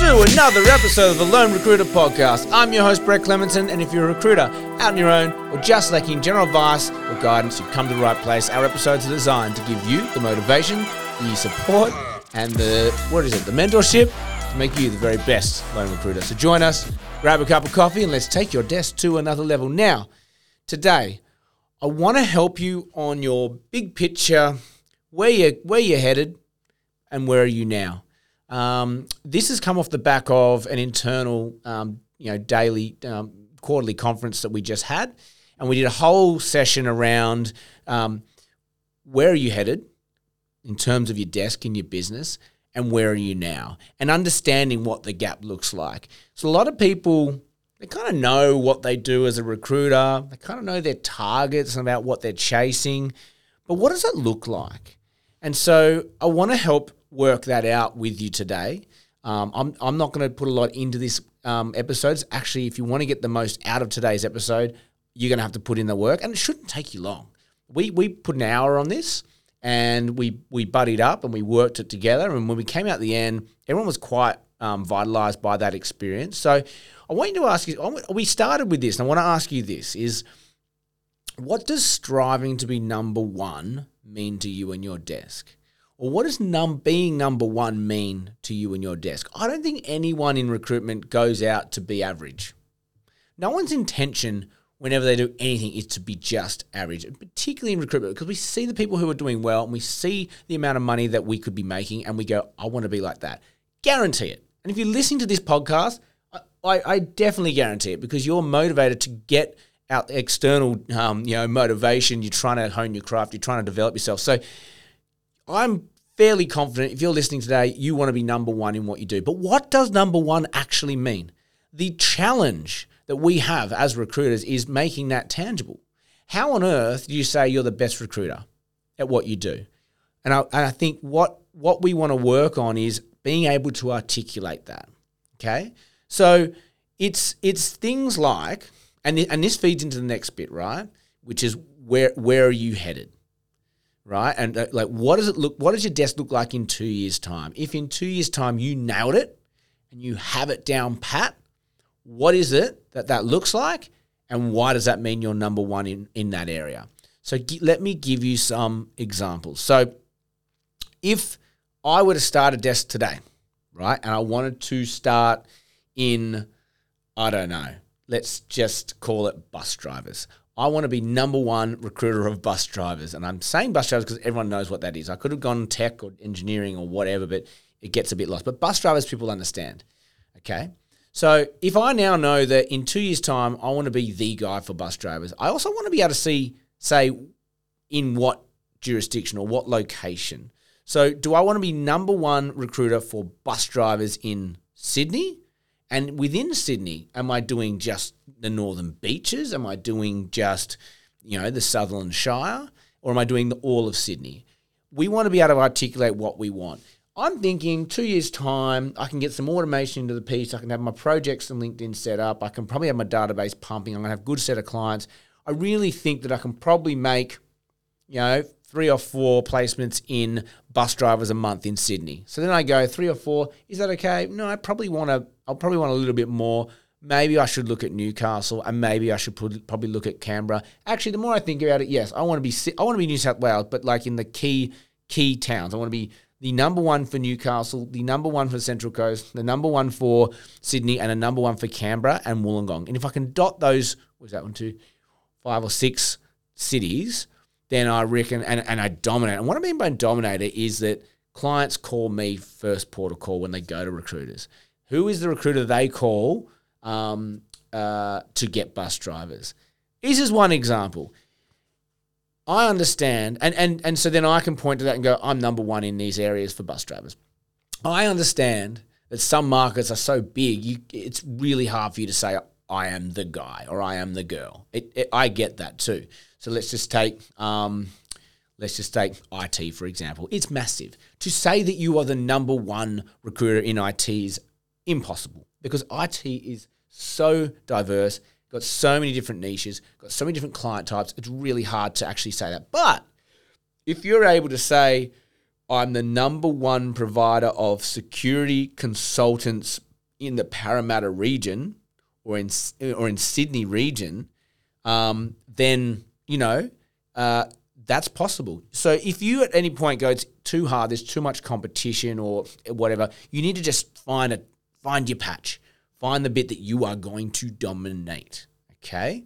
to another episode of the Lone Recruiter Podcast. I'm your host, Brett Clementon, and if you're a recruiter out on your own or just lacking general advice or guidance, you've come to the right place. Our episodes are designed to give you the motivation, the support, and the, what is it, the mentorship to make you the very best lone recruiter. So join us, grab a cup of coffee, and let's take your desk to another level. Now, today, I want to help you on your big picture, where you where you're headed, and where are you now. Um, this has come off the back of an internal, um, you know, daily, um, quarterly conference that we just had, and we did a whole session around um, where are you headed in terms of your desk and your business, and where are you now, and understanding what the gap looks like. So a lot of people they kind of know what they do as a recruiter. They kind of know their targets and about what they're chasing, but what does it look like? And so I want to help work that out with you today. Um, I'm, I'm not going to put a lot into this um, episodes. Actually, if you want to get the most out of today's episode, you're going to have to put in the work, and it shouldn't take you long. We we put an hour on this, and we we buddied up and we worked it together. And when we came out the end, everyone was quite um, vitalized by that experience. So I want you to ask you. We started with this, and I want to ask you this: is what does striving to be number one mean to you and your desk? Or what does num- being number one mean to you and your desk? I don't think anyone in recruitment goes out to be average. No one's intention whenever they do anything is to be just average, particularly in recruitment, because we see the people who are doing well and we see the amount of money that we could be making and we go, I want to be like that. Guarantee it. And if you're listening to this podcast, I, I definitely guarantee it because you're motivated to get out external um, you know motivation you're trying to hone your craft you're trying to develop yourself so i'm fairly confident if you're listening today, you want to be number one in what you do. But what does number one actually mean? The challenge that we have as recruiters is making that tangible. How on earth do you say you're the best recruiter at what you do? And I, and I think what, what we want to work on is being able to articulate that. Okay. So it's, it's things like, and, and this feeds into the next bit, right? Which is where, where are you headed? Right? And uh, like, what does it look? What does your desk look like in two years' time? If in two years' time you nailed it and you have it down pat, what is it that that looks like, and why does that mean you're number one in in that area? So g- let me give you some examples. So if I were to start a desk today, right, and I wanted to start in, I don't know, let's just call it bus drivers. I want to be number one recruiter of bus drivers. And I'm saying bus drivers because everyone knows what that is. I could have gone tech or engineering or whatever, but it gets a bit lost. But bus drivers, people understand. Okay. So if I now know that in two years' time, I want to be the guy for bus drivers, I also want to be able to see, say, in what jurisdiction or what location. So do I want to be number one recruiter for bus drivers in Sydney? And within Sydney, am I doing just the northern beaches? Am I doing just, you know, the Sutherland Shire? Or am I doing the, all of Sydney? We want to be able to articulate what we want. I'm thinking two years' time, I can get some automation into the piece. I can have my projects and LinkedIn set up. I can probably have my database pumping. I'm going to have a good set of clients. I really think that I can probably make, you know, three or four placements in bus drivers a month in Sydney. So then I go three or four. Is that okay? No, I probably want to. I'll probably want a little bit more. Maybe I should look at Newcastle, and maybe I should probably look at Canberra. Actually, the more I think about it, yes, I want to be. I want to be New South Wales, but like in the key key towns. I want to be the number one for Newcastle, the number one for Central Coast, the number one for Sydney, and a number one for Canberra and Wollongong. And if I can dot those, was that one two, five or six cities, then I reckon, and, and I dominate. And what I mean by dominator is that clients call me first port of call when they go to recruiters. Who is the recruiter they call um, uh, to get bus drivers? This is one example. I understand, and, and, and so then I can point to that and go, I'm number one in these areas for bus drivers. I understand that some markets are so big, you, it's really hard for you to say, I am the guy or I am the girl. It, it, I get that too. So let's just take um, let's just take IT for example. It's massive. To say that you are the number one recruiter in IT is impossible because IT is so diverse, got so many different niches, got so many different client types. It's really hard to actually say that. But if you're able to say, I'm the number one provider of security consultants in the Parramatta region or in or in Sydney region, um, then you know uh, that's possible. So if you at any point go, it's too hard, there's too much competition or whatever, you need to just find a find your patch, find the bit that you are going to dominate. Okay,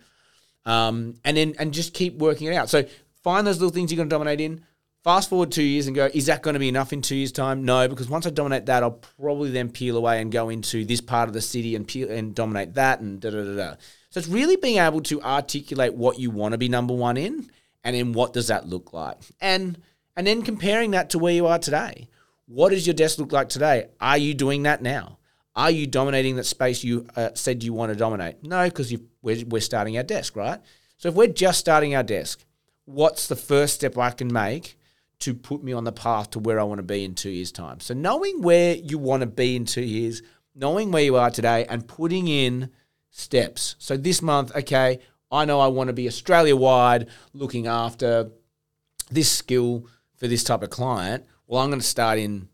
um, and then and just keep working it out. So find those little things you're going to dominate in. Fast forward two years and go, is that going to be enough in two years' time? No, because once I dominate that, I'll probably then peel away and go into this part of the city and peel and dominate that and da da da da. So it's really being able to articulate what you want to be number one in, and then what does that look like, and and then comparing that to where you are today. What does your desk look like today? Are you doing that now? Are you dominating that space you uh, said you want to dominate? No, because we're, we're starting our desk, right? So if we're just starting our desk, what's the first step I can make to put me on the path to where I want to be in two years' time? So knowing where you want to be in two years, knowing where you are today, and putting in steps. So this month, okay, I know I want to be Australia wide looking after this skill for this type of client. Well, I'm going to start in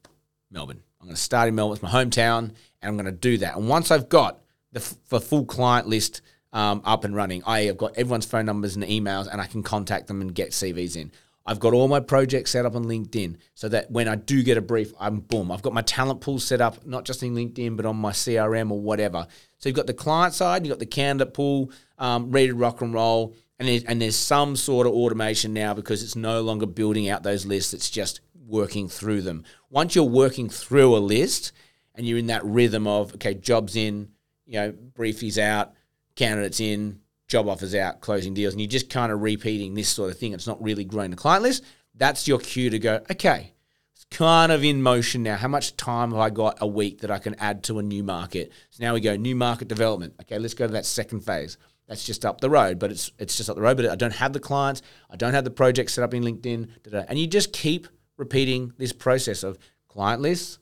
Melbourne. I'm going to start in Melbourne. It's my hometown and I'm going to do that. And once I've got the, the full client list um, up and running, i.e., I have got everyone's phone numbers and emails, and I can contact them and get CVs in. I've got all my projects set up on LinkedIn so that when I do get a brief, I'm boom. I've got my talent pool set up, not just in LinkedIn, but on my CRM or whatever. So you've got the client side, you've got the candidate pool, um, ready to rock and roll. And there's, and there's some sort of automation now because it's no longer building out those lists, it's just working through them. Once you're working through a list, and you're in that rhythm of okay, jobs in, you know, briefies out, candidates in, job offers out, closing deals, and you're just kind of repeating this sort of thing. It's not really growing the client list. That's your cue to go, okay, it's kind of in motion now. How much time have I got a week that I can add to a new market? So now we go new market development. Okay, let's go to that second phase. That's just up the road, but it's it's just up the road. But I don't have the clients, I don't have the project set up in LinkedIn, and you just keep repeating this process of client lists,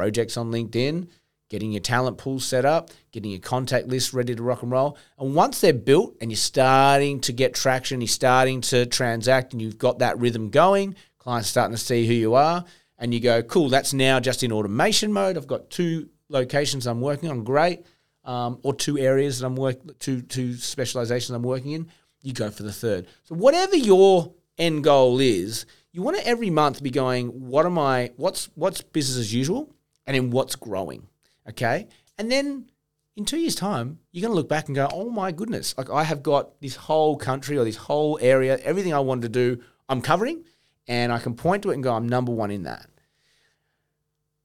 projects on LinkedIn, getting your talent pool set up, getting your contact list ready to rock and roll. And once they're built and you're starting to get traction, you're starting to transact and you've got that rhythm going, clients starting to see who you are, and you go, cool, that's now just in automation mode. I've got two locations I'm working on, great. Um, or two areas that I'm working, two, two specializations I'm working in, you go for the third. So whatever your end goal is, you want to every month be going, what am I, what's, what's business as usual? And in what's growing. Okay. And then in two years' time, you're going to look back and go, oh my goodness, like I have got this whole country or this whole area, everything I wanted to do, I'm covering, and I can point to it and go, I'm number one in that.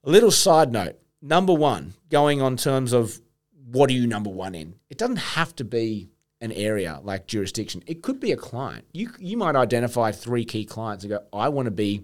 A little side note number one, going on terms of what are you number one in? It doesn't have to be an area like jurisdiction. It could be a client. You you might identify three key clients and go, I want to be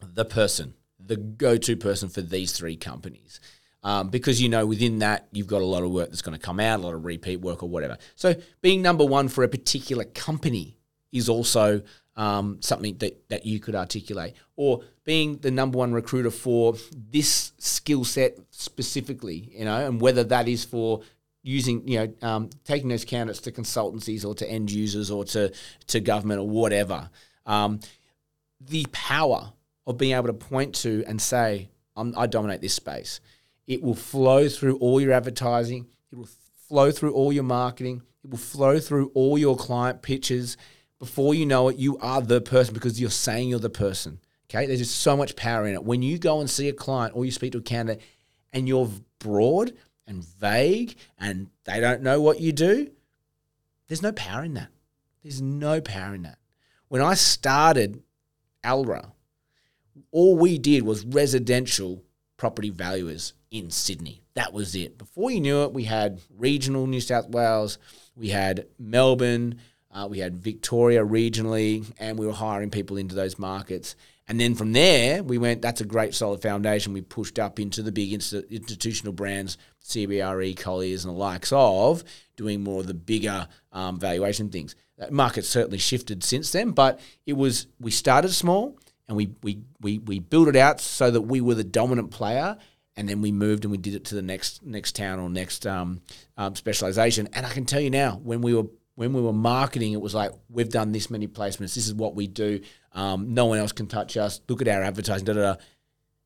the person the go-to person for these three companies. Um, because you know within that you've got a lot of work that's going to come out, a lot of repeat work or whatever. So being number one for a particular company is also um, something that, that you could articulate, or being the number one recruiter for this skill set specifically, you know, and whether that is for using, you know, um, taking those candidates to consultancies or to end users or to to government or whatever. Um, the power of being able to point to and say, i dominate this space. It will flow through all your advertising. It will flow through all your marketing. It will flow through all your client pitches. Before you know it, you are the person because you're saying you're the person. Okay, there's just so much power in it. When you go and see a client or you speak to a candidate and you're broad and vague and they don't know what you do, there's no power in that. There's no power in that. When I started Alra, all we did was residential property valuers in Sydney. That was it. Before you knew it, we had regional New South Wales, we had Melbourne, uh, we had Victoria regionally, and we were hiring people into those markets. And then from there, we went, that's a great solid foundation. We pushed up into the big institutional brands, CBRE, Colliers, and the likes of doing more of the bigger um, valuation things. That market certainly shifted since then, but it was, we started small and we, we, we, we built it out so that we were the dominant player and then we moved and we did it to the next next town or next um, um, specialization. And I can tell you now, when we were when we were marketing, it was like we've done this many placements. This is what we do. Um, no one else can touch us. Look at our advertising. Da, da, da.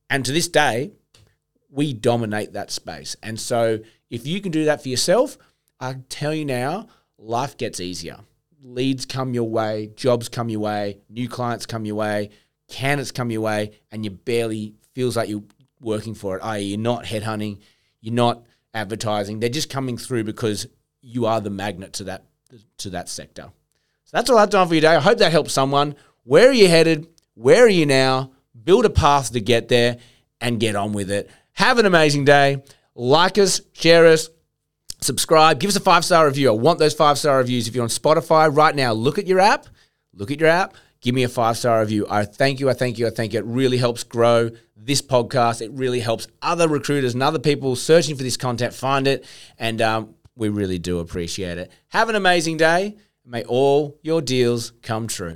And to this day, we dominate that space. And so if you can do that for yourself, I tell you now, life gets easier. Leads come your way, jobs come your way, new clients come your way, candidates come your way, and you barely feels like you're working for it. I.e., you're not headhunting, you're not advertising. They're just coming through because you are the magnet to that to that sector. So that's all I've done for you today. I hope that helps someone. Where are you headed? Where are you now? Build a path to get there and get on with it. Have an amazing day. Like us, share us, subscribe, give us a five star review. I want those five star reviews. If you're on Spotify right now, look at your app, look at your app, give me a five star review. I thank you, I thank you, I thank you. It really helps grow this podcast. It really helps other recruiters and other people searching for this content find it. And um, we really do appreciate it. Have an amazing day. May all your deals come true.